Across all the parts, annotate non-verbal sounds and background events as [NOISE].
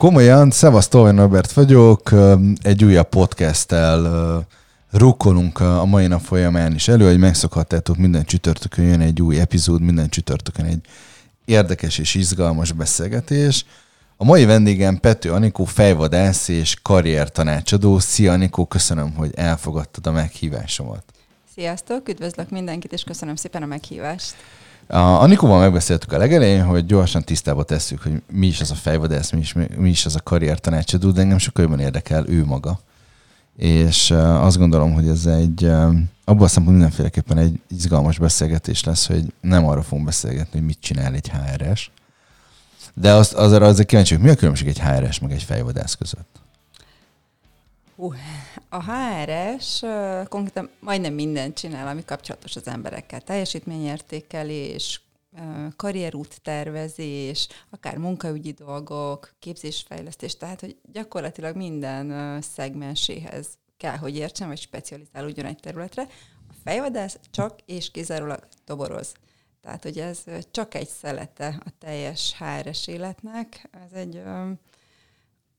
Komolyan, Szevasz, Tolvaj Norbert vagyok, egy újabb podcasttel rukkolunk a mai nap folyamán is elő, hogy megszokhattátok, minden csütörtökön jön egy új epizód, minden csütörtökön egy érdekes és izgalmas beszélgetés. A mai vendégem Pető Anikó, fejvadász és karriertanácsadó. Szia Anikó, köszönöm, hogy elfogadtad a meghívásomat. Sziasztok, üdvözlök mindenkit, és köszönöm szépen a meghívást. A Anikóval megbeszéltük a legelején, hogy gyorsan tisztába tesszük, hogy mi is az a fejvadász, mi is, mi is az a karriertanácsadó, de engem sokkal jobban érdekel ő maga. És azt gondolom, hogy ez egy, abban a szempontból mindenféleképpen egy izgalmas beszélgetés lesz, hogy nem arra fogunk beszélgetni, hogy mit csinál egy HRS, de azt, az, azért kíváncsi, hogy mi a különbség egy HRS meg egy fejvadász között? Uh, a HRS uh, konkrétan majdnem mindent csinál, ami kapcsolatos az emberekkel. Teljesítményértékelés, uh, karrierút tervezés, akár munkaügyi dolgok, képzésfejlesztés, tehát hogy gyakorlatilag minden szegmenséhez kell, hogy értsen, vagy specializálódjon egy területre. A fejvadász csak és kizárólag toboroz. Tehát, hogy ez csak egy szelete a teljes HRS életnek. Ez egy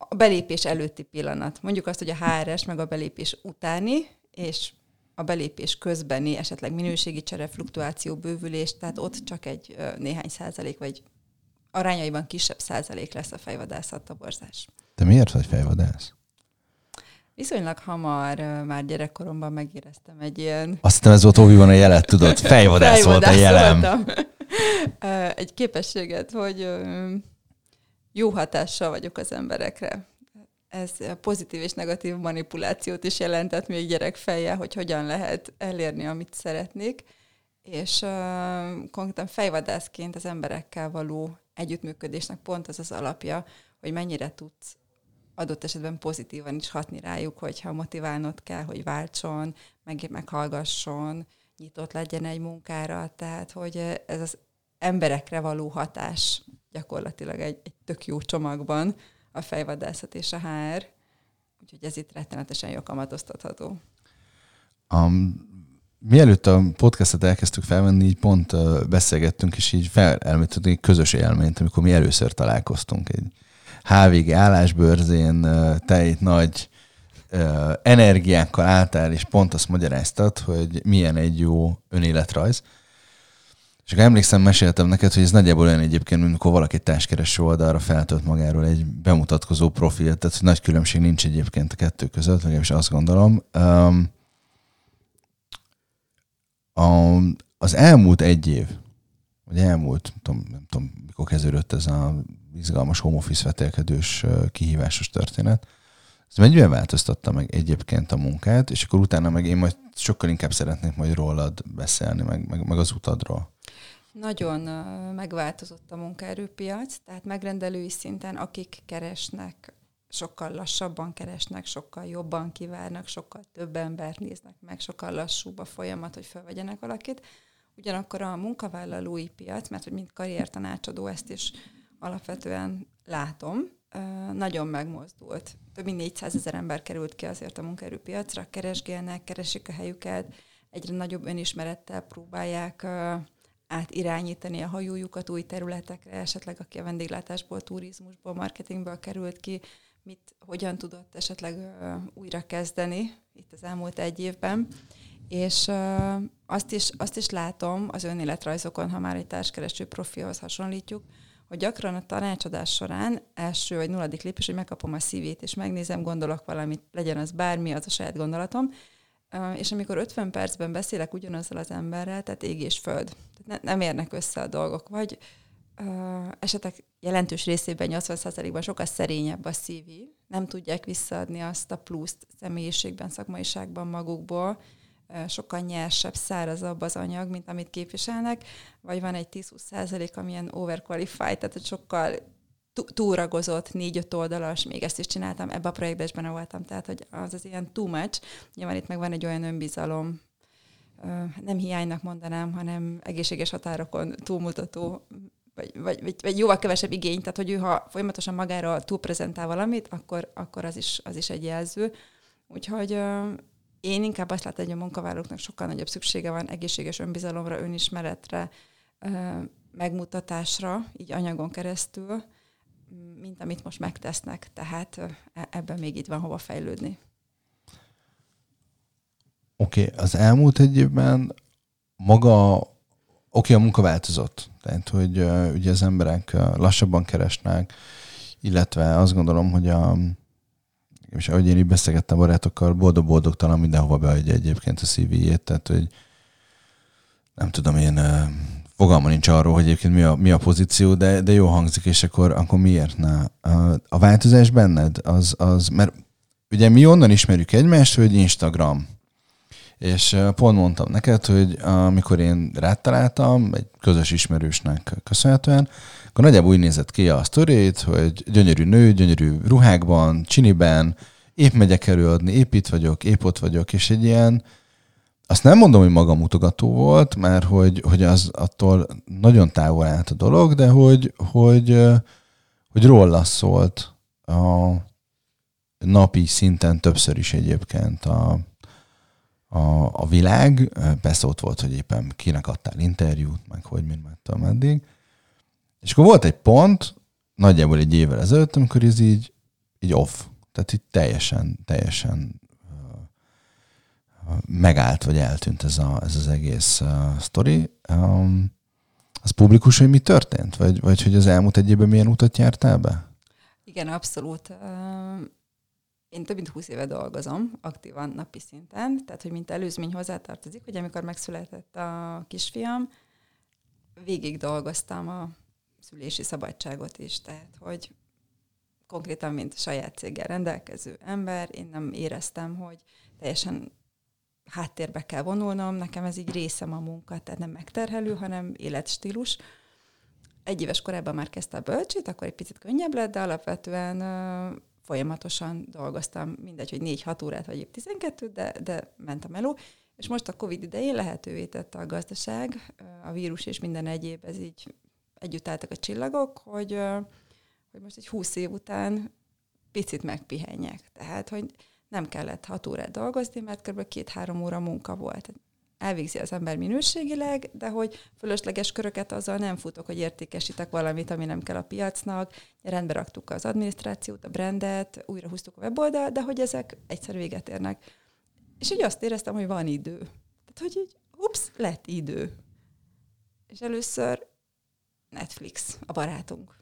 a belépés előtti pillanat. Mondjuk azt, hogy a HRS meg a belépés utáni, és a belépés közbeni esetleg minőségi csere, fluktuáció, bővülés, tehát ott csak egy néhány százalék, vagy arányaiban kisebb százalék lesz a fejvadászat toborzás. Te miért vagy fejvadász? Viszonylag hamar, már gyerekkoromban megéreztem egy ilyen... Azt hiszem ez volt Oviban a jelet, tudod, fejvadász, fejvadász volt a jelem. [LAUGHS] egy képességet, hogy jó hatással vagyok az emberekre. Ez pozitív és negatív manipulációt is jelentett még gyerek feje, hogy hogyan lehet elérni, amit szeretnék. És uh, konkrétan fejvadászként az emberekkel való együttműködésnek pont az az alapja, hogy mennyire tudsz adott esetben pozitívan is hatni rájuk, hogyha motiválnod kell, hogy váltson, meg, meghallgasson, nyitott legyen egy munkára, tehát hogy ez az emberekre való hatás gyakorlatilag egy, egy tök jó csomagban a fejvadászat és a HR, úgyhogy ez itt rettenetesen jó kamatoztatható. Um, mielőtt a podcastet elkezdtük felvenni, így pont beszélgettünk, és így felelmítettünk egy közös élményt, amikor mi először találkoztunk egy HVG állásbőrzén, te itt nagy energiákkal álltál, és pont azt magyaráztad, hogy milyen egy jó önéletrajz. Akkor emlékszem, meséltem neked, hogy ez nagyjából olyan egyébként, mint amikor valaki társkereső oldalra feltölt magáról egy bemutatkozó profilt, tehát hogy nagy különbség nincs egyébként a kettő között, legalábbis azt gondolom. Um, a, az elmúlt egy év, vagy elmúlt, nem tudom, nem tudom mikor kezdődött ez a izgalmas home office vetélkedős kihívásos történet, ez mennyivel változtatta meg egyébként a munkát, és akkor utána meg én majd sokkal inkább szeretnék majd rólad beszélni, meg, meg, meg az utadról. Nagyon megváltozott a munkaerőpiac, tehát megrendelői szinten akik keresnek, sokkal lassabban keresnek, sokkal jobban kivárnak, sokkal több embert néznek meg, sokkal lassúbb a folyamat, hogy felvegyenek valakit. Ugyanakkor a munkavállalói piac, mert hogy mint karriertanácsadó ezt is alapvetően látom, nagyon megmozdult. Több mint 400 ezer ember került ki azért a munkaerőpiacra, keresgélnek, keresik a helyüket, egyre nagyobb önismerettel próbálják átirányítani a hajójukat új területekre, esetleg aki a vendéglátásból, turizmusból, marketingből került ki, mit, hogyan tudott esetleg uh, újra kezdeni itt az elmúlt egy évben. És uh, azt, is, azt is látom az önéletrajzokon, ha már egy társkereső profihoz hasonlítjuk, hogy gyakran a tanácsadás során első vagy nulladik lépés, hogy megkapom a szívét, és megnézem, gondolok valamit, legyen az bármi, az a saját gondolatom, és amikor 50 percben beszélek ugyanazzal az emberrel, tehát ég és föld, tehát ne, nem érnek össze a dolgok, vagy esetek jelentős részében, 80%-ban sokkal szerényebb a CV, nem tudják visszaadni azt a pluszt személyiségben, szakmaiságban magukból, sokkal nyersebb, szárazabb az anyag, mint amit képviselnek, vagy van egy 10-20% amilyen overqualified, tehát sokkal túragozott, négy-öt oldalas, még ezt is csináltam, ebbe a projektbe is benne voltam, tehát hogy az az ilyen too much. Nyilván itt meg van egy olyan önbizalom, nem hiánynak mondanám, hanem egészséges határokon túlmutató, vagy, vagy, vagy, vagy jóval kevesebb igény, tehát hogy ő ha folyamatosan magára túlprezentál valamit, akkor, akkor az, is, az is egy jelző. Úgyhogy én inkább azt látom, hogy a munkavállalóknak sokkal nagyobb szüksége van egészséges önbizalomra, önismeretre, megmutatásra, így anyagon keresztül, mint amit most megtesznek. Tehát e, ebben még itt van hova fejlődni. Oké, okay, az elmúlt egy évben maga, oké, okay, a munka változott. Tehát, hogy uh, ugye az emberek uh, lassabban keresnek, illetve azt gondolom, hogy a, és ahogy én így beszélgettem barátokkal, boldog-boldogtalan mindenhova beadja egyébként a CV-jét, tehát, hogy nem tudom, én uh, fogalma nincs arról, hogy egyébként mi a, mi a pozíció, de, de jó hangzik, és akkor, akkor miért ne? A, a változás benned, az, az, mert ugye mi onnan ismerjük egymást, hogy Instagram. És pont mondtam neked, hogy amikor én rátaláltam, egy közös ismerősnek köszönhetően, akkor nagyjából úgy nézett ki a sztorét, hogy gyönyörű nő, gyönyörű ruhákban, csiniben, épp megyek előadni, épp itt vagyok, épp ott vagyok, és egy ilyen, azt nem mondom, hogy magamutogató volt, mert hogy, hogy az attól nagyon távol állt a dolog, de hogy, hogy, hogy róla szólt a napi szinten többször is egyébként a, a, a világ. Ott volt, hogy éppen kinek adtál interjút, meg hogy mind mentem eddig. És akkor volt egy pont, nagyjából egy évvel ezelőtt, amikor ez így, így off. Tehát itt teljesen, teljesen megállt, vagy eltűnt ez, a, ez az egész uh, sztori. Um, az publikus, hogy mi történt? Vagy, vagy hogy az elmúlt egy évben milyen utat jártál be? Igen, abszolút. Én több mint 20 éve dolgozom aktívan napi szinten, tehát hogy mint előzmény hozzátartozik, hogy amikor megszületett a kisfiam, végig dolgoztam a szülési szabadságot is, tehát hogy konkrétan, mint saját céggel rendelkező ember, én nem éreztem, hogy teljesen háttérbe kell vonulnom, nekem ez így részem a munka, tehát nem megterhelő, hanem életstílus. Egy éves korában már kezdte a bölcsét, akkor egy picit könnyebb lett, de alapvetően uh, folyamatosan dolgoztam, mindegy, hogy 4-6 órát, vagy épp 12, de, de ment a meló. És most a Covid idején lehetővé tette a gazdaság, a vírus és minden egyéb, ez így együtt álltak a csillagok, hogy, hogy most egy 20 év után picit megpihenjek. Tehát, hogy nem kellett hat órát dolgozni, mert kb. két-három óra munka volt. Elvégzi az ember minőségileg, de hogy fölösleges köröket azzal nem futok, hogy értékesítek valamit, ami nem kell a piacnak. Rendbe raktuk az adminisztrációt, a brandet, újra húztuk a weboldal, de hogy ezek egyszer véget érnek. És így azt éreztem, hogy van idő. Tehát, hogy így, ups, lett idő. És először Netflix, a barátunk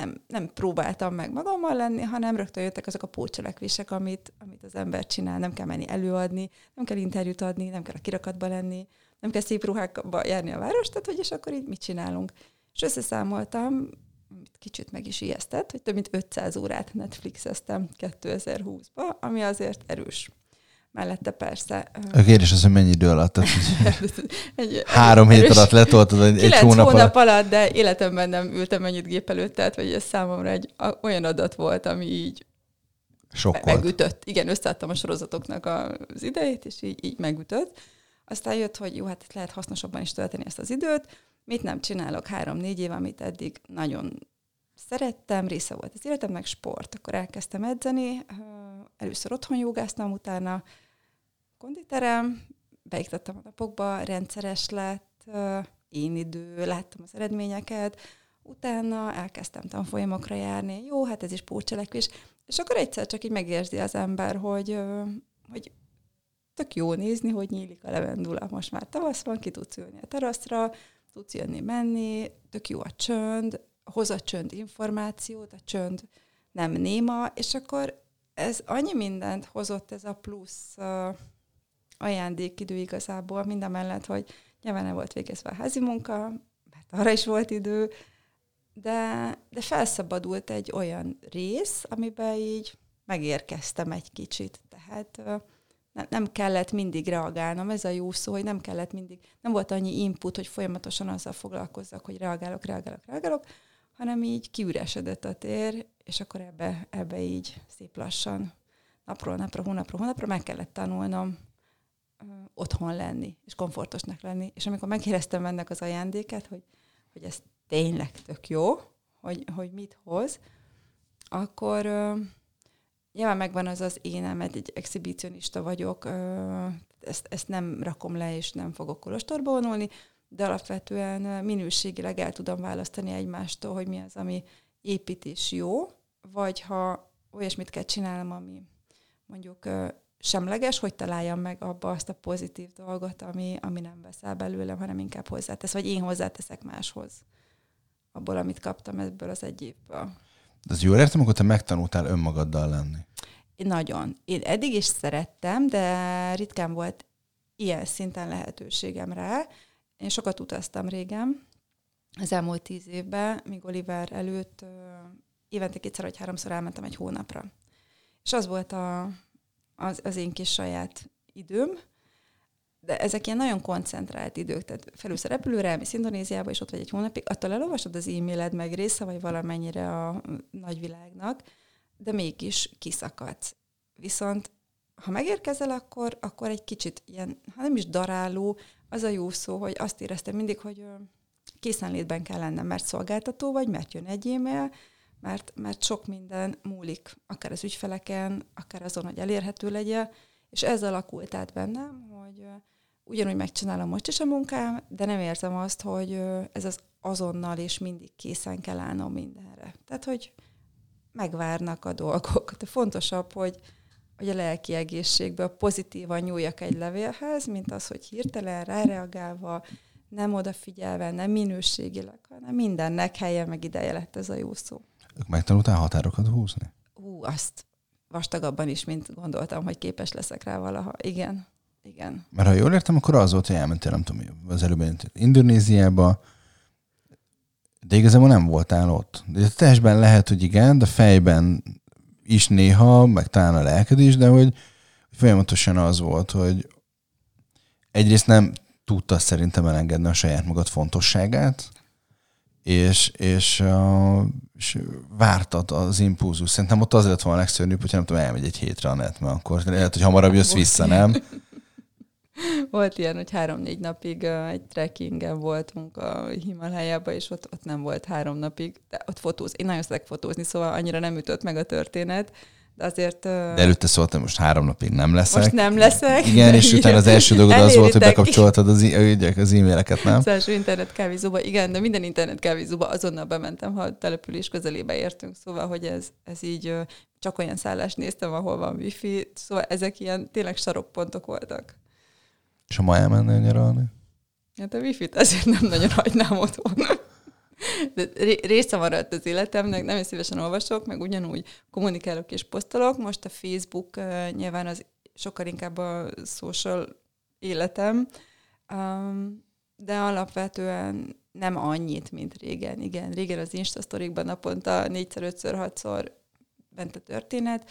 nem, nem próbáltam meg magammal lenni, hanem rögtön jöttek azok a pócselekvések, amit, amit az ember csinál. Nem kell menni előadni, nem kell interjút adni, nem kell a kirakatba lenni, nem kell szép ruhákba járni a város, tehát hogy és akkor így mit csinálunk. És összeszámoltam, kicsit meg is ijesztett, hogy több mint 500 órát Netflixeztem 2020-ba, ami azért erős mellette persze. A kérdés az, hogy mennyi idő alatt? [LAUGHS] Egy, [LAUGHS] három hét erős, alatt letoltad egy, egy hónap, hónap alatt. alatt. de életemben nem ültem ennyit gép előtt, tehát hogy ez számomra egy olyan adat volt, ami így Sok me- megütött. Igen, összeadtam a sorozatoknak az idejét, és így, így megütött. Aztán jött, hogy jó, hát lehet hasznosabban is tölteni ezt az időt. Mit nem csinálok három-négy év, amit eddig nagyon szerettem, része volt az életemnek, sport. Akkor elkezdtem edzeni, először otthon jogáztam, utána konditerem, beiktattam a napokba, rendszeres lett, én idő, láttam az eredményeket, utána elkezdtem tanfolyamokra járni, jó, hát ez is pócselekvés, és akkor egyszer csak így megérzi az ember, hogy, hogy tök jó nézni, hogy nyílik a levendula. Most már tavasz van, ki tudsz ülni a teraszra, tudsz jönni, menni, tök jó a csönd, hoz a csönd információt, a csönd nem néma, és akkor ez annyi mindent hozott ez a plusz uh, ajándékidő igazából, mind mellett, hogy nyilván nem volt végezve a házi munka, mert arra is volt idő, de, de felszabadult egy olyan rész, amiben így megérkeztem egy kicsit. Tehát nem, nem kellett mindig reagálnom, ez a jó szó, hogy nem kellett mindig, nem volt annyi input, hogy folyamatosan azzal foglalkozzak, hogy reagálok, reagálok, reagálok, hanem így kiüresedett a tér, és akkor ebbe, ebbe így szép lassan napról napra, hónapról hónapra meg kellett tanulnom otthon lenni, és komfortosnak lenni. És amikor megéreztem ennek az ajándéket, hogy, hogy ez tényleg tök jó, hogy, hogy mit hoz, akkor uh, nyilván megvan az az énem, egy exhibicionista vagyok, uh, ezt, ezt nem rakom le, és nem fogok kolostorba vonulni, de alapvetően minőségileg el tudom választani egymástól, hogy mi az, ami építés jó, vagy ha olyasmit kell csinálnom, ami mondjuk semleges, hogy találjam meg abba azt a pozitív dolgot, ami, ami nem veszel belőlem, hanem inkább hozzátesz, vagy én hozzáteszek máshoz abból, amit kaptam ebből az egy évből. De az jól értem, akkor te megtanultál önmagaddal lenni. Én nagyon. Én eddig is szerettem, de ritkán volt ilyen szinten lehetőségem rá. Én sokat utaztam régen, az elmúlt tíz évben, míg Oliver előtt évente kétszer vagy háromszor elmentem egy hónapra. És az volt a, az, az én kis saját időm, de ezek ilyen nagyon koncentrált idők, tehát felülsz a repülőre, elmész Indonéziába, és ott vagy egy hónapig, attól elolvasod az e-mailed meg része, vagy valamennyire a nagyvilágnak, de mégis kiszakadsz. Viszont ha megérkezel, akkor, akkor egy kicsit ilyen, ha nem is daráló, az a jó szó, hogy azt éreztem mindig, hogy készenlétben kell lennem, mert szolgáltató vagy, mert jön egy e-mail, mert, mert sok minden múlik, akár az ügyfeleken, akár azon, hogy elérhető legyen, és ez alakult át bennem, hogy ugyanúgy megcsinálom most is a munkám, de nem érzem azt, hogy ez az azonnal és mindig készen kell állnom mindenre. Tehát, hogy megvárnak a dolgok. De fontosabb, hogy, hogy a lelki egészségből pozitívan nyúljak egy levélhez, mint az, hogy hirtelen ráreagálva, nem odafigyelve, nem minőségileg, hanem mindennek helye meg ideje lett ez a jó szó. Megtanultál határokat húzni? Ú, azt vastagabban is, mint gondoltam, hogy képes leszek rá valaha. Igen. Igen. Mert ha jól értem, akkor az volt, hogy elmentél, nem tudom, az előbb Indonéziába, de igazából nem voltál ott. De a testben lehet, hogy igen, de fejben is néha, meg talán a lelked is, de hogy folyamatosan az volt, hogy egyrészt nem tudta szerintem elengedni a saját magad fontosságát, és, és, és vártad az impulzus. Szerintem ott az lett volna legszörnyűbb, hogy nem tudom, elmegy egy hétre a net, mert akkor lehet, hogy hamarabb jössz vissza, nem? Volt ilyen, hogy három-négy napig egy trekkingen voltunk a Himalájába, és ott, ott nem volt három napig, de ott fotóz. Én nagyon szeretek fotózni, szóval annyira nem ütött meg a történet, de azért... De előtte szóltam, most három napig nem leszek. Most nem leszek. Igen, és utána az első dolgod az volt, hogy bekapcsoltad az, az e-maileket, nem? Az első internet kávézóba, igen, de minden internet kávézóba azonnal bementem, ha a település közelébe értünk, szóval, hogy ez, ez így csak olyan szállást néztem, ahol van wifi, szóval ezek ilyen tényleg sarokpontok voltak. És ha ma elmennél nyaralni? Hát a wifi-t azért nem nagyon hagynám otthon. De része maradt az életemnek, nagyon szívesen olvasok, meg ugyanúgy kommunikálok és posztolok. Most a Facebook uh, nyilván az sokkal inkább a social életem, um, de alapvetően nem annyit, mint régen. Igen, régen az Insta naponta négyszer, ötször, hatszor bent a történet,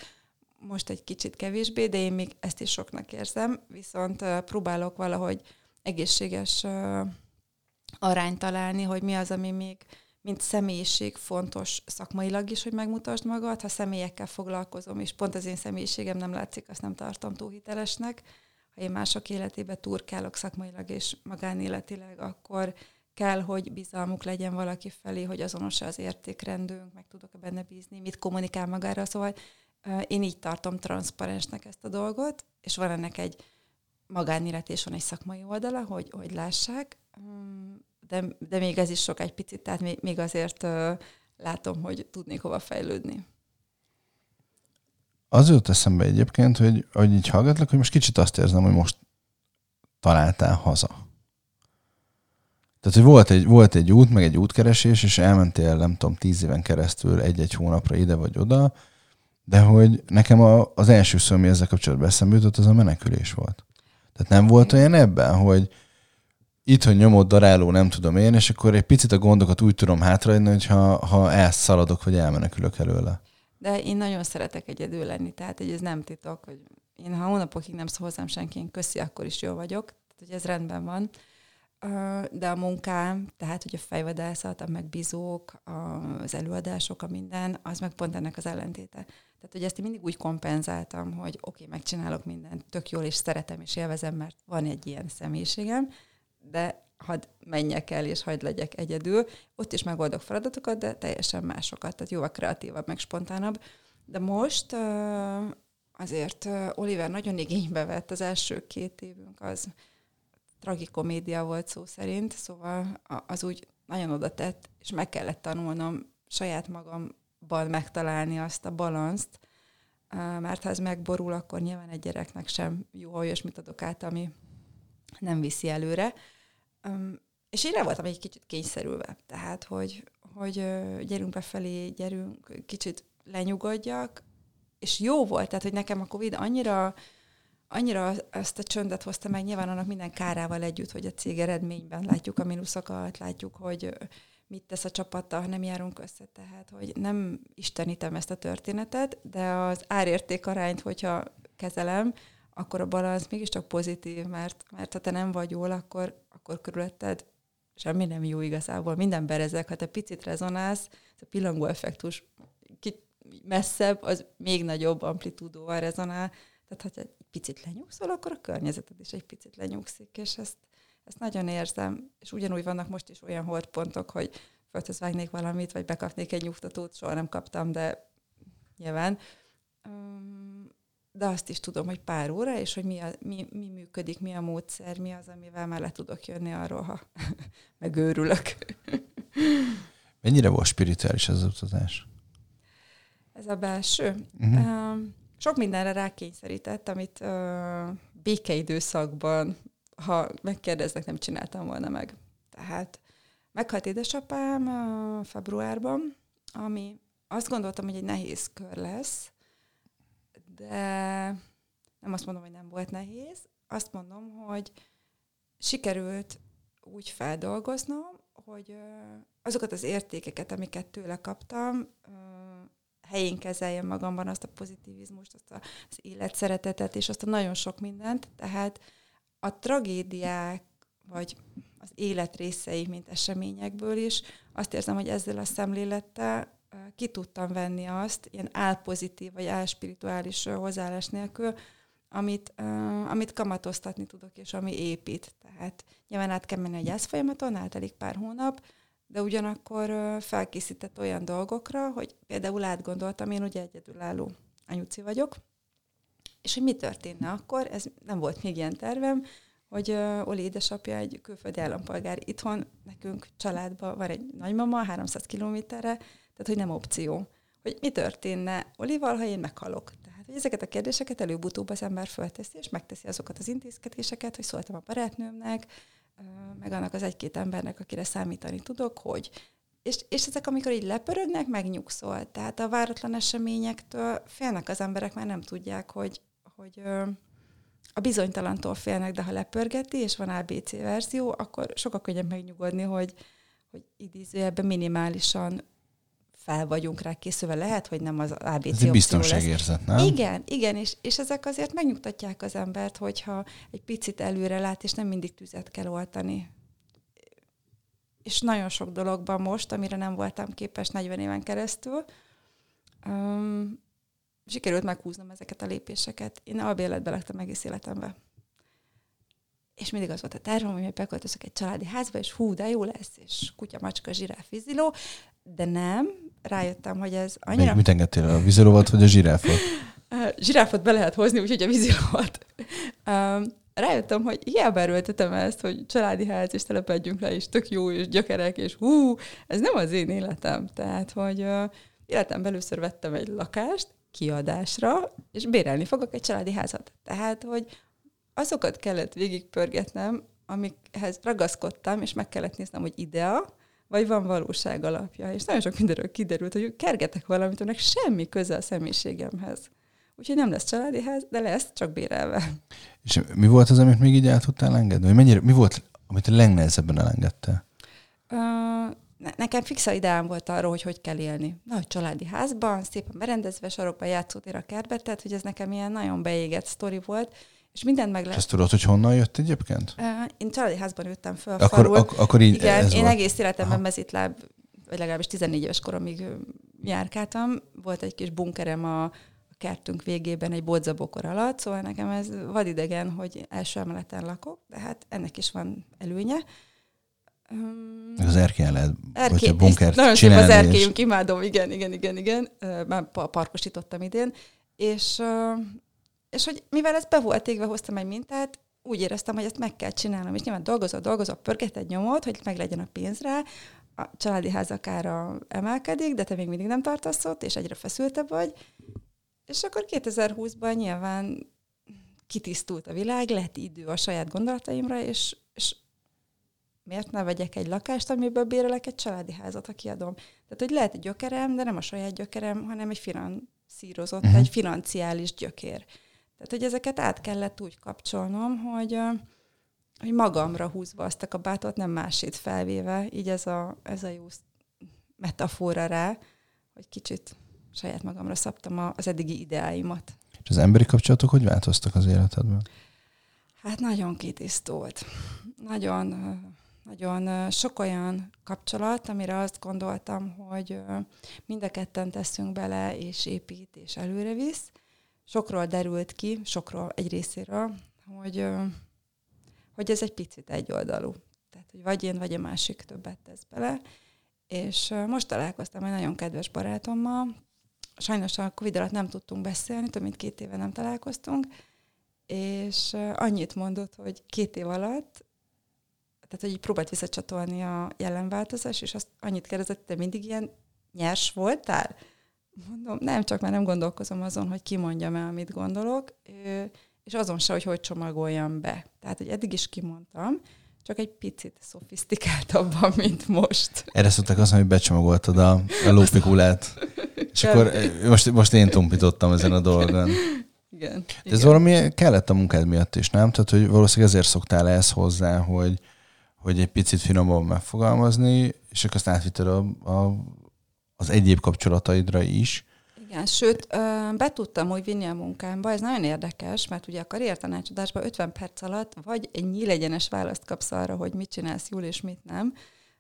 most egy kicsit kevésbé, de én még ezt is soknak érzem, viszont próbálok valahogy egészséges arányt találni, hogy mi az, ami még mint személyiség fontos szakmailag is, hogy megmutasd magad. Ha személyekkel foglalkozom, és pont az én személyiségem nem látszik, azt nem tartom túl hitelesnek. Ha én mások életébe turkálok szakmailag és magánéletileg, akkor kell, hogy bizalmuk legyen valaki felé, hogy azonos az értékrendünk, meg tudok benne bízni, mit kommunikál magára. Szóval én így tartom transzparensnek ezt a dolgot, és van ennek egy magánélet és van egy szakmai oldala, hogy, hogy lássák, mm, de, de még ez is sok egy picit, tehát még, azért látom, hogy tudnék hova fejlődni. Az jut eszembe egyébként, hogy, hogy így hallgatlak, hogy most kicsit azt érzem, hogy most találtál haza. Tehát, hogy volt egy, volt egy út, meg egy útkeresés, és elmentél, nem tudom, tíz éven keresztül egy-egy hónapra ide vagy oda, de hogy nekem a, az első szó, ami ezzel kapcsolatban eszembe jutott, az a menekülés volt. Tehát nem volt olyan ebben, hogy itthon nyomott daráló, nem tudom én, és akkor egy picit a gondokat úgy tudom hátraadni, hogy ha, ha elszaladok, vagy elmenekülök előle. De én nagyon szeretek egyedül lenni, tehát hogy ez nem titok, hogy én ha hónapokig nem szól hozzám senki, én köszi, akkor is jó vagyok, tehát hogy ez rendben van. De a munkám, tehát hogy a fejvadászat, a megbízók, az előadások, a minden, az meg pont ennek az ellentéte. Tehát, hogy ezt én mindig úgy kompenzáltam, hogy oké, okay, megcsinálok mindent tök jól, és szeretem, és élvezem, mert van egy ilyen személyiségem, de hadd menjek el, és hagyd legyek egyedül. Ott is megoldok feladatokat, de teljesen másokat, tehát jóval kreatívabb, meg spontánabb. De most azért Oliver nagyon igénybe vett az első két évünk, az tragikomédia volt szó szerint, szóval az úgy nagyon oda tett, és meg kellett tanulnom saját magamban megtalálni azt a balanszt, mert ha ez megborul, akkor nyilván egy gyereknek sem jó, olyasmit adok át, ami nem viszi előre. És én le voltam egy kicsit kényszerülve, tehát, hogy, hogy gyerünk befelé, gyerünk, kicsit lenyugodjak, és jó volt, tehát, hogy nekem a Covid annyira annyira ezt a csöndet hozta meg, nyilván annak minden kárával együtt, hogy a cég eredményben látjuk a mínuszokat, látjuk, hogy mit tesz a csapata, ha nem járunk össze, tehát hogy nem istenítem ezt a történetet, de az árérték arányt, hogyha kezelem, akkor a balansz mégiscsak pozitív, mert, mert ha te nem vagy jól, akkor, akkor körülötted semmi nem jó igazából. Minden berezek, ha te picit rezonálsz, a pillangó effektus messzebb, az még nagyobb amplitúdóval rezonál. Tehát, ha egy picit lenyugszol, akkor a környezeted is egy picit lenyugszik, és ezt, ezt nagyon érzem. És ugyanúgy vannak most is olyan hordpontok, hogy földhöz vágnék valamit, vagy bekapnék egy nyugtatót, soha nem kaptam, de nyilván. De azt is tudom, hogy pár óra, és hogy mi, a, mi, mi működik, mi a módszer, mi az, amivel már le tudok jönni arról, ha [LAUGHS] megőrülök. [LAUGHS] Mennyire volt spirituális az utazás? Ez a belső. Uh-huh. sok mindenre rákényszerített, amit uh, békeidőszakban, ha megkérdeznek, nem csináltam volna meg. Tehát meghalt édesapám februárban, ami azt gondoltam, hogy egy nehéz kör lesz, de nem azt mondom, hogy nem volt nehéz, azt mondom, hogy sikerült úgy feldolgoznom, hogy azokat az értékeket, amiket tőle kaptam, helyén kezeljem magamban azt a pozitivizmust, azt az életszeretetet, és azt a nagyon sok mindent. Tehát a tragédiák, vagy az élet részei, mint eseményekből is, azt érzem, hogy ezzel a szemlélettel ki tudtam venni azt, ilyen álpozitív vagy álspirituális hozzáállás nélkül, amit, uh, amit kamatoztatni tudok, és ami épít. Tehát nyilván át kell menni a gyász folyamaton, eltelik pár hónap, de ugyanakkor uh, felkészített olyan dolgokra, hogy például átgondoltam, én ugye egyedülálló anyuci vagyok, és hogy mi történne akkor, ez nem volt még ilyen tervem, hogy uh, Oli édesapja egy külföldi állampolgár itthon, nekünk családban van egy nagymama, 300 kilométerre, tehát hogy nem opció. Hogy mi történne Olival, ha én meghalok. Tehát, hogy ezeket a kérdéseket előbb-utóbb az ember fölteszi, és megteszi azokat az intézkedéseket, hogy szóltam a barátnőmnek, meg annak az egy-két embernek, akire számítani tudok, hogy és, és ezek, amikor így lepörögnek, megnyugszol. Tehát a váratlan eseményektől félnek az emberek, mert nem tudják, hogy, hogy a bizonytalantól félnek, de ha lepörgeti, és van ABC verzió, akkor sokkal könnyebb megnyugodni, hogy, hogy idézőjelben minimálisan fel vagyunk rá készülve. Lehet, hogy nem az ABC Ez egy biztonságérzet, nem? Igen, igen, és, és ezek azért megnyugtatják az embert, hogyha egy picit előre lát, és nem mindig tüzet kell oltani. És nagyon sok dologban most, amire nem voltam képes 40 éven keresztül, um, sikerült meghúznom ezeket a lépéseket. Én albéletbe laktam egész életemben. És mindig az volt a tervem, hogy beköltözök egy családi házba, és hú, de jó lesz, és kutya, macska, zsiráf, víziló, de nem, rájöttem, hogy ez annyira... Még mit engedtél a vízilóvat, vagy a zsiráfot? [LAUGHS] zsiráfot be lehet hozni, úgyhogy a vízilóvat. Um, rájöttem, hogy hiába erőltetem ezt, hogy családi ház, és telepedjünk le, és tök jó, és gyökerek, és hú, ez nem az én életem. Tehát, hogy uh, életem először vettem egy lakást kiadásra, és bérelni fogok egy családi házat. Tehát, hogy azokat kellett végigpörgetnem, amikhez ragaszkodtam, és meg kellett néznem, hogy idea, vagy van valóság alapja. És nagyon sok mindenről kiderült, hogy kergetek valamit, aminek semmi köze a személyiségemhez. Úgyhogy nem lesz családi ház, de lesz, csak bérelve. És mi volt az, amit még így el tudtál engedni? Vagy mennyire, mi volt, amit a legnehezebben elengedte? Uh, nekem fixa ideám volt arról, hogy hogy kell élni. Nagy családi házban, szépen berendezve, sarokban játszótér a kertbe, tehát hogy ez nekem ilyen nagyon beégett sztori volt, és mindent meg lehet. Ezt tudod, hogy honnan jött egyébként? Én családi házban nőttem föl. Akkor, farul. ak- akkor így Igen, ez én volt. egész életemben Aha. mezitláb, vagy legalábbis 14 éves koromig járkáltam. Volt egy kis bunkerem a kertünk végében egy bodzabokor alatt, szóval nekem ez vadidegen, hogy első emeleten lakok, de hát ennek is van előnye. Az erkélyen lehet, hogyha bunkert Nagyon szép az erkélyünk, és... imádom, igen, igen, igen, igen. Már parkosítottam idén. És és hogy mivel ez be volt égve, hoztam egy mintát, úgy éreztem, hogy ezt meg kell csinálnom, és nyilván dolgozol, dolgozol, pörget egy nyomot, hogy meg legyen a pénz rá, a családi házakára emelkedik, de te még mindig nem tartasz ott, és egyre feszültebb vagy. És akkor 2020-ban nyilván kitisztult a világ, lett idő a saját gondolataimra, és, és miért ne vegyek egy lakást, amiből bérelek egy családi házat, ha kiadom. Tehát, hogy lehet egy gyökerem, de nem a saját gyökerem, hanem egy finanszírozott, uh-huh. egy financiális gyökér. Tehát, hogy ezeket át kellett úgy kapcsolnom, hogy, hogy magamra húzva azt a kabátot, nem másét felvéve, így ez a, ez a jó metafora rá, hogy kicsit saját magamra szabtam az eddigi ideáimat. És az emberi kapcsolatok hogy változtak az életedben? Hát nagyon kitisztult. Nagyon, nagyon sok olyan kapcsolat, amire azt gondoltam, hogy mind a ketten teszünk bele, és épít, és előre visz. Sokról derült ki, sokról egy részéről, hogy, hogy ez egy picit egyoldalú. Tehát, hogy vagy én, vagy a másik többet tesz bele. És most találkoztam egy nagyon kedves barátommal, sajnos a Covid alatt nem tudtunk beszélni, több mint két éve nem találkoztunk, és annyit mondott, hogy két év alatt, tehát hogy így próbált visszacsatolni a jelenváltozás, és azt annyit kérdezett, te mindig ilyen nyers voltál? Mondom, nem, csak már nem gondolkozom azon, hogy kimondjam el, amit gondolok, és azon se, hogy hogy csomagoljam be. Tehát, hogy eddig is kimondtam, csak egy picit szofisztikáltabban, mint most. Erre szokták azt, hogy becsomagoltad a, a lópikulát. És akkor most, most én tompítottam ezen a dolgon. Igen. De igen. ez valami kellett a munkád miatt is, nem? Tehát, hogy valószínűleg ezért szoktál ezt hozzá, hogy, hogy egy picit finomabban megfogalmazni, és akkor azt átvitted a, a, az egyéb kapcsolataidra is. Igen, sőt, be tudtam úgy vinni a munkámba, ez nagyon érdekes, mert ugye a karriertanácsadásban 50 perc alatt vagy egy nyílegyenes választ kapsz arra, hogy mit csinálsz jól és mit nem,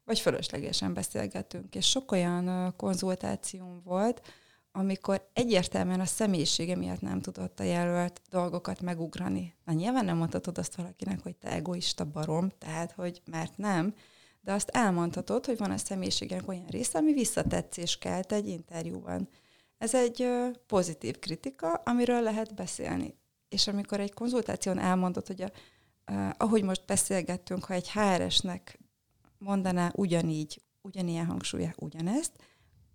vagy fölöslegesen beszélgetünk. És sok olyan konzultációm volt, amikor egyértelműen a személyisége miatt nem tudott a jelölt dolgokat megugrani. Na nyilván nem mondhatod azt valakinek, hogy te egoista barom, tehát, hogy mert nem, de azt elmondhatod, hogy van a személyiségének olyan része, ami visszatetszés kelt egy interjúban. Ez egy pozitív kritika, amiről lehet beszélni. És amikor egy konzultáción elmondod, hogy a, ahogy most beszélgettünk, ha egy HRS-nek mondaná ugyanígy, ugyanilyen hangsúlya ugyanezt,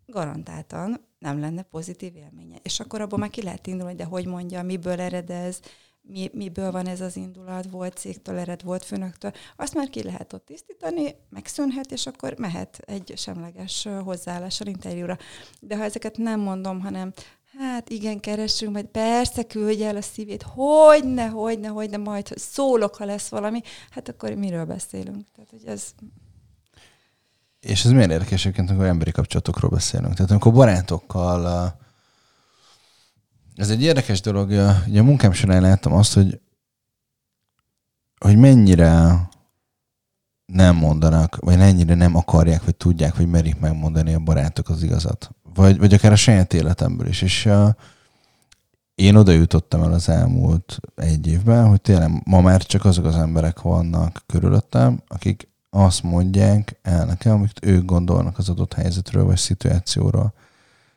garantáltan nem lenne pozitív élménye. És akkor abból már ki lehet indulni, de hogy mondja, miből eredez, mi, miből van ez az indulat, volt cégtől ered, volt főnöktől, azt már ki lehet ott tisztítani, megszűnhet, és akkor mehet egy semleges hozzáállással interjúra. De ha ezeket nem mondom, hanem hát igen, keressünk, majd persze küldje el a szívét, hogyne, hogyne, hogyne, majd szólok, ha lesz valami, hát akkor miről beszélünk? Tehát, hogy ez és ez milyen érdekes egyébként, amikor emberi kapcsolatokról beszélünk. Tehát amikor barátokkal, ez egy érdekes dolog, ugye a munkám során láttam azt, hogy, hogy mennyire nem mondanak, vagy mennyire nem akarják, vagy tudják, vagy merik megmondani a barátok az igazat. Vagy, vagy akár a saját életemből is. És uh, én oda jutottam el az elmúlt egy évben, hogy tényleg ma már csak azok az emberek vannak körülöttem, akik azt mondják el nekem, amit ők gondolnak az adott helyzetről vagy szituációról.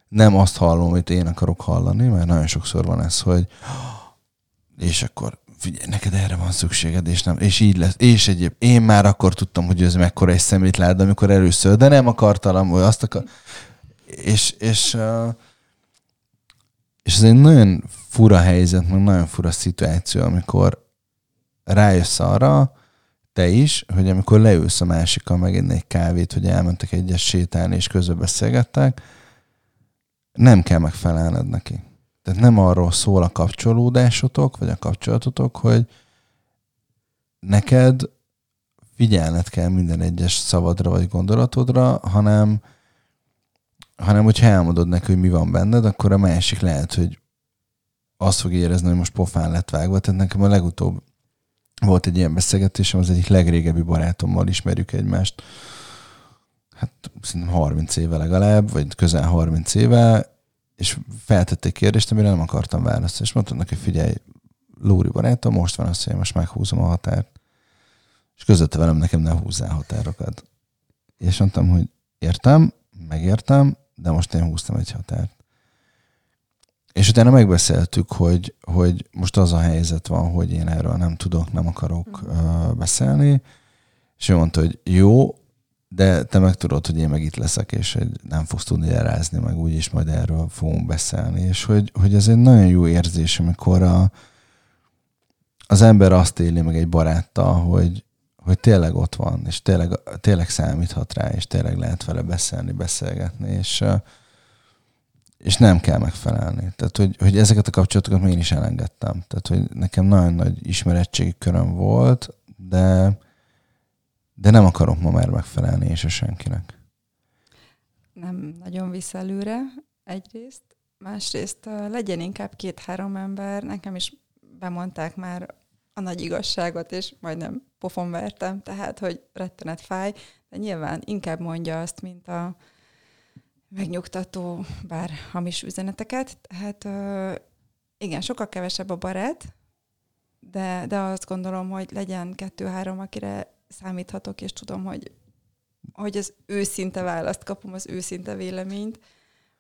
Nem azt hallom, amit én akarok hallani, mert nagyon sokszor van ez, hogy és akkor figyelj, neked erre van szükséged, és nem, és így lesz. És egyéb, én már akkor tudtam, hogy ez mekkora egy szemétláda, amikor először, de nem akartam, hogy azt akar. És, és, és ez egy nagyon fura helyzet, meg nagyon fura szituáció, amikor rájössz arra, te is, hogy amikor leülsz a másikkal meginni egy kávét, hogy elmentek egyes sétálni, és közben beszélgettek, nem kell megfelelned neki. Tehát nem arról szól a kapcsolódásotok, vagy a kapcsolatotok, hogy neked figyelned kell minden egyes szavadra vagy gondolatodra, hanem, hanem hogyha elmondod neki, hogy mi van benned, akkor a másik lehet, hogy azt fog érezni, hogy most pofán lett vágva. Tehát nekem a legutóbb volt egy ilyen beszélgetésem, az egyik legrégebbi barátommal ismerjük egymást. Hát szerintem 30 éve legalább, vagy közel 30 éve, és feltette egy kérdést, amire nem akartam válaszolni. És mondtam neki, figyelj, Lóri barátom, most van az, hogy most meghúzom a határt. És közötte velem nekem ne húzzál határokat. És mondtam, hogy értem, megértem, de most én húztam egy határt. És utána megbeszéltük, hogy, hogy most az a helyzet van, hogy én erről nem tudok, nem akarok uh, beszélni. És ő mondta, hogy jó, de te meg tudod, hogy én meg itt leszek, és hogy nem fogsz tudni elrázni, meg úgyis majd erről fogunk beszélni. És hogy, hogy ez egy nagyon jó érzés, amikor a, az ember azt éli meg egy baráttal, hogy, hogy tényleg ott van, és tényleg, tényleg számíthat rá, és tényleg lehet vele beszélni, beszélgetni, és, és nem kell megfelelni. Tehát, hogy, hogy ezeket a kapcsolatokat én is elengedtem. Tehát, hogy nekem nagyon nagy ismerettségi köröm volt, de, de nem akarok ma már megfelelni és a senkinek. Nem nagyon visz előre egyrészt, másrészt legyen inkább két-három ember, nekem is bemondták már a nagy igazságot, és majdnem pofon vertem, tehát, hogy rettenet fáj, de nyilván inkább mondja azt, mint a megnyugtató, bár hamis üzeneteket. Tehát igen, sokkal kevesebb a barát, de, de azt gondolom, hogy legyen kettő-három, akire számíthatok, és tudom, hogy, hogy az őszinte választ kapom, az őszinte véleményt,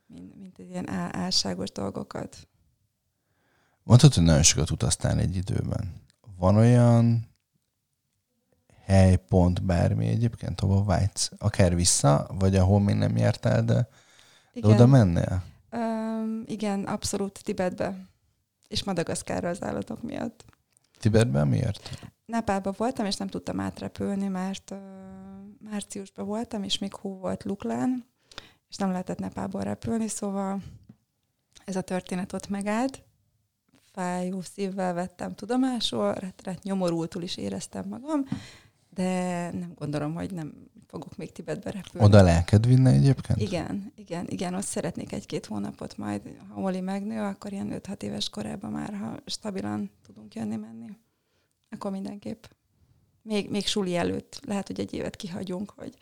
mint, mint egy ilyen álságos dolgokat. Mondhatod, hogy nagyon sokat utaztál egy időben. Van olyan hely, pont, bármi egyébként, hova vágysz? Akár vissza, vagy ahol még nem jártál, de, de oda mennél? Um, igen, abszolút Tibetbe. És Madagaszkárra az állatok miatt. Tibetben miért? Nepálban voltam, és nem tudtam átrepülni, mert uh, márciusban voltam, és még hó volt Luklán, és nem lehetett Nepálból repülni, szóval ez a történet ott megállt. Fájó szívvel vettem tudomásul, retret nyomorultul is éreztem magam, de nem gondolom, hogy nem fogok még Tibetbe repülni. Oda lelked vinne egyébként? Igen, igen, igen, ott szeretnék egy-két hónapot majd, ha Oli megnő, akkor ilyen 5-6 éves korában már, ha stabilan tudunk jönni-menni, akkor mindenképp. Még, még suli előtt, lehet, hogy egy évet kihagyunk, hogy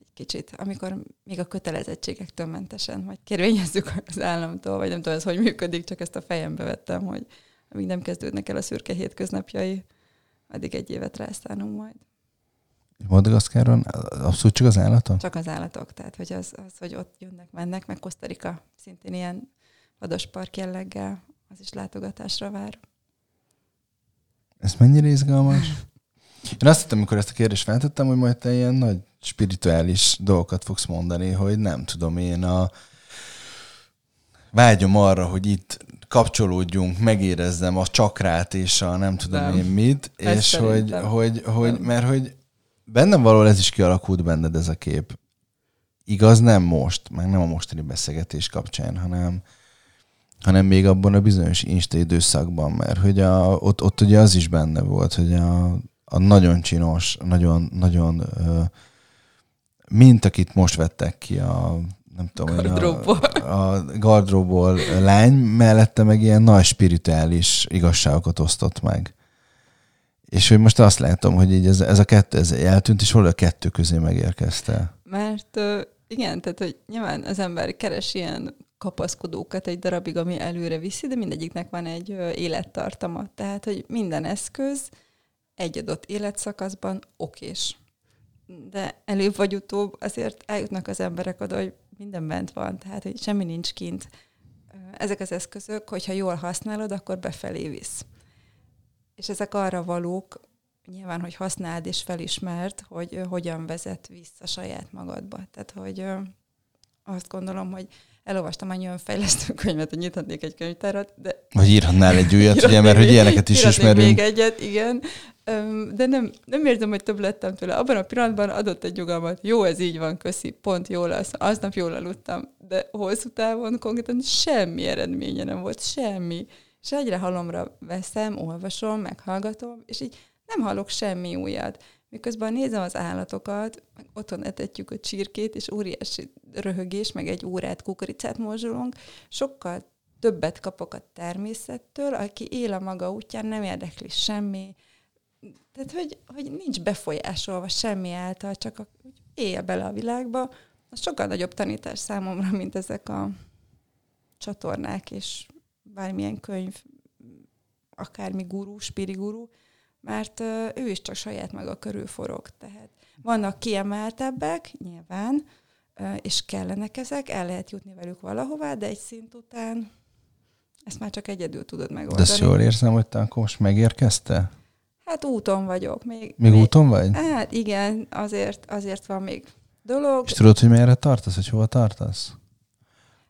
egy kicsit, amikor még a kötelezettségektől mentesen, majd kérvényezzük az államtól, vagy nem tudom, ez hogy működik, csak ezt a fejembe vettem, hogy amíg nem kezdődnek el a szürke hétköznapjai, addig egy évet rászánunk majd. Madagaszkáron abszolút csak az állatok? Csak az állatok, tehát hogy az, az hogy ott jönnek, mennek, meg Kosztarika szintén ilyen vados park jelleggel, az is látogatásra vár. Ez mennyire izgalmas? Én azt hittem, amikor ezt a kérdést feltettem, hogy majd te ilyen nagy spirituális dolgokat fogsz mondani, hogy nem tudom, én a vágyom arra, hogy itt kapcsolódjunk, megérezzem a csakrát és a nem tudom nem. én mit, Ezt és hogy, hogy, hogy, mert hogy bennem valahol ez is kialakult benned ez a kép. Igaz, nem most, meg nem a mostani beszélgetés kapcsán, hanem, hanem még abban a bizonyos insta időszakban, mert hogy a, ott, ott ugye az is benne volt, hogy a, a nagyon csinos, nagyon, nagyon mint akit most vettek ki a nem tudom, gardróból. A, a gardróból lány, mellette meg ilyen nagy spirituális igazságokat osztott meg. És hogy most azt látom, hogy így ez, ez a kettő ez eltűnt, és hol a kettő közé megérkezte. Mert igen, tehát hogy nyilván az ember keres ilyen kapaszkodókat egy darabig, ami előre viszi, de mindegyiknek van egy élettartama. Tehát, hogy minden eszköz egy adott életszakaszban okés. De előbb vagy utóbb azért eljutnak az emberek oda, hogy minden bent van, tehát hogy semmi nincs kint. Ezek az eszközök, hogyha jól használod, akkor befelé visz. És ezek arra valók, nyilván, hogy használd és felismert, hogy hogyan vezet vissza saját magadba. Tehát, hogy azt gondolom, hogy elolvastam annyi önfejlesztő könyvet, hogy nyithatnék egy könyvtárat, de... Vagy írhatnál egy újat, ugye, mert hogy ilyeneket is ismerünk. még egyet, igen. De nem, nem érzem, hogy több lettem tőle. Abban a pillanatban adott egy nyugalmat. Jó, ez így van, köszi, pont jó lesz. Aznap jól aludtam. De hosszú távon konkrétan semmi eredménye nem volt, semmi és egyre halomra veszem, olvasom, meghallgatom, és így nem hallok semmi újat. Miközben nézem az állatokat, meg otthon etetjük a csirkét, és óriási röhögés, meg egy órát kukoricát morzsolunk, sokkal többet kapok a természettől, aki él a maga útján, nem érdekli semmi, tehát, hogy, hogy nincs befolyásolva semmi által, csak a, hogy él bele a világba, az sokkal nagyobb tanítás számomra, mint ezek a csatornák és bármilyen könyv, akármi gurú, spiriguru, mert ő is csak saját maga körül forog. Tehát vannak kiemeltebbek, nyilván, és kellenek ezek, el lehet jutni velük valahová, de egy szint után ezt már csak egyedül tudod megoldani. De ezt jól érzem, hogy te akkor most megérkezte? Hát úton vagyok. Még, még, még úton vagy? Hát igen, azért, azért van még dolog. És tudod, hogy merre tartasz, hogy hova tartasz?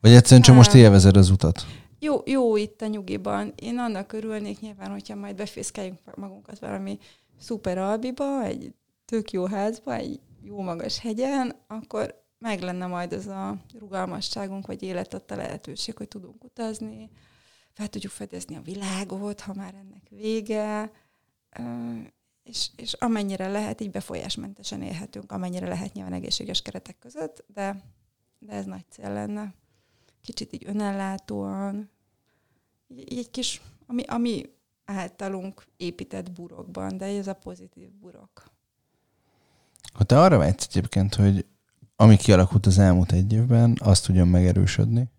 Vagy egyszerűen csak most élvezed az utat? Jó, jó itt a nyugiban. Én annak örülnék nyilván, hogyha majd befészkeljünk magunkat valami szuper albiba, egy tök jó házba, egy jó magas hegyen, akkor meg lenne majd ez a rugalmasságunk, vagy életadta lehetőség, hogy tudunk utazni, fel tudjuk fedezni a világot, ha már ennek vége, és, és amennyire lehet, így befolyásmentesen élhetünk, amennyire lehet nyilván egészséges keretek között, de, de ez nagy cél lenne. Kicsit így önellátóan, így egy kis, ami, ami általunk épített burokban, de ez a pozitív burok. Ha te arra vágysz egyébként, hogy ami kialakult az elmúlt egy évben, azt tudjon megerősödni,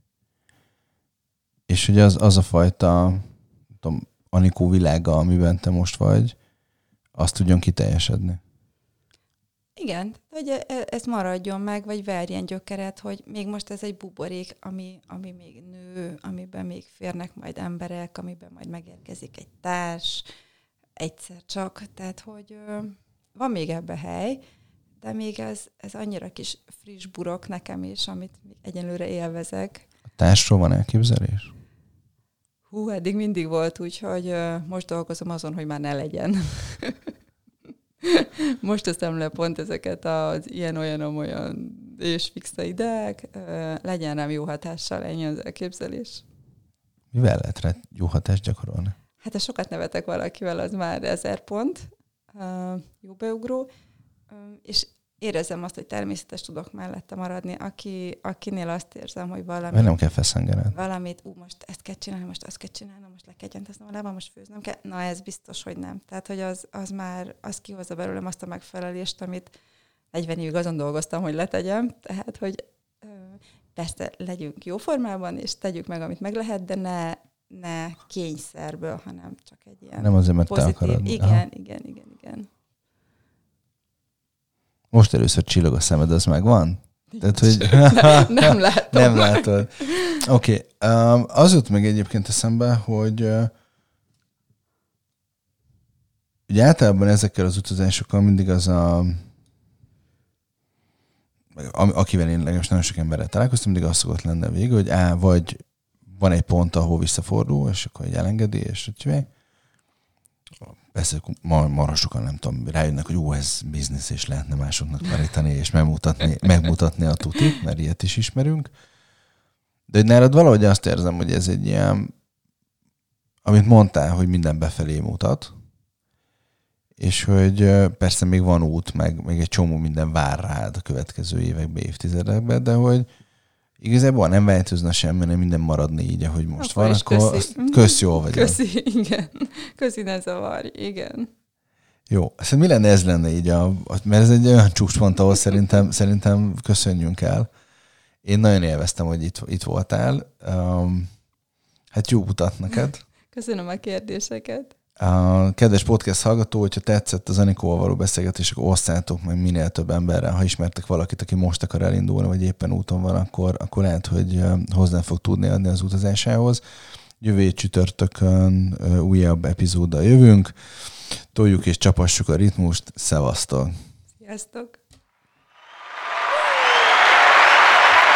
és hogy az, az a fajta tudom, Anikó világa, amiben te most vagy, azt tudjon kiteljesedni. Igen, hogy e, e, ez maradjon meg, vagy verjen gyökeret, hogy még most ez egy buborék, ami, ami még nő, amiben még férnek majd emberek, amiben majd megérkezik egy társ, egyszer csak. Tehát, hogy van még ebbe hely, de még ez, ez annyira kis friss burok nekem is, amit egyenlőre élvezek. A társról van elképzelés? Hú, eddig mindig volt, úgyhogy most dolgozom azon, hogy már ne legyen. [LAUGHS] [LAUGHS] most teszem le pont ezeket az ilyen-olyan-olyan és fixa ideák, legyen rám jó hatással, ennyi az elképzelés. Mivel lehet rá jó hatást gyakorolni? Hát ha sokat nevetek valakivel, az már ezer pont, jó beugró, és érezem azt, hogy természetes tudok mellette maradni, aki, akinél azt érzem, hogy valami... Nem kell feszengened. Valamit, ú, most ezt kell csinálni, most azt kell csinálni, most le kell gyenteznem a lábam, most főznöm kell. Na, ez biztos, hogy nem. Tehát, hogy az, az már, az kihozza belőlem azt a megfelelést, amit 40 évig azon dolgoztam, hogy letegyem. Tehát, hogy persze legyünk jó formában, és tegyük meg, amit meg lehet, de ne, ne kényszerből, hanem csak egy ilyen Nem azért, mert pozitív. te akarod. Igen, Aha. igen, igen, igen. Most először csillog a szemed, az megvan? Tehát, hogy... nem, nem látom. nem látod. Oké. Okay. Um, az jut meg egyébként eszembe, hogy uh, ugye általában ezekkel az utazásokkal mindig az a akivel én legalábbis nagyon sok emberrel találkoztam, mindig az szokott lenni a vége, hogy á, vagy van egy pont, ahol visszafordul, és akkor egy elengedi, és úgy persze ma marha sokan nem tudom, rájönnek, hogy ó, ez biznisz, és lehetne másoknak tanítani, és megmutatni, [LAUGHS] megmutatni a tutit, mert ilyet is ismerünk. De hogy nálad valahogy azt érzem, hogy ez egy ilyen, amit mondtál, hogy minden befelé mutat, és hogy persze még van út, meg még egy csomó minden vár rád a következő években, évtizedekben, de hogy Igazából nem változna semmi, nem minden maradni így, ahogy most akkor van, akkor köszi. kösz jól vagy. Köszi, [LAUGHS] igen. Köszi, ne zavarj, igen. Jó, szóval mi lenne ez lenne így, a, mert ez egy olyan csúcspont, ahol szerintem, szerintem köszönjünk el. Én nagyon élveztem, hogy itt, itt voltál. Um, hát jó utat neked. Köszönöm a kérdéseket. A kedves podcast hallgató, hogyha tetszett az Anikóval való beszélgetés, akkor osszátok meg minél több emberrel. Ha ismertek valakit, aki most akar elindulni, vagy éppen úton van, akkor, akkor lehet, hogy hozzá fog tudni adni az utazásához. Jövő csütörtökön újabb epizóddal jövünk. Toljuk és csapassuk a ritmust. Szevasztok! Sziasztok!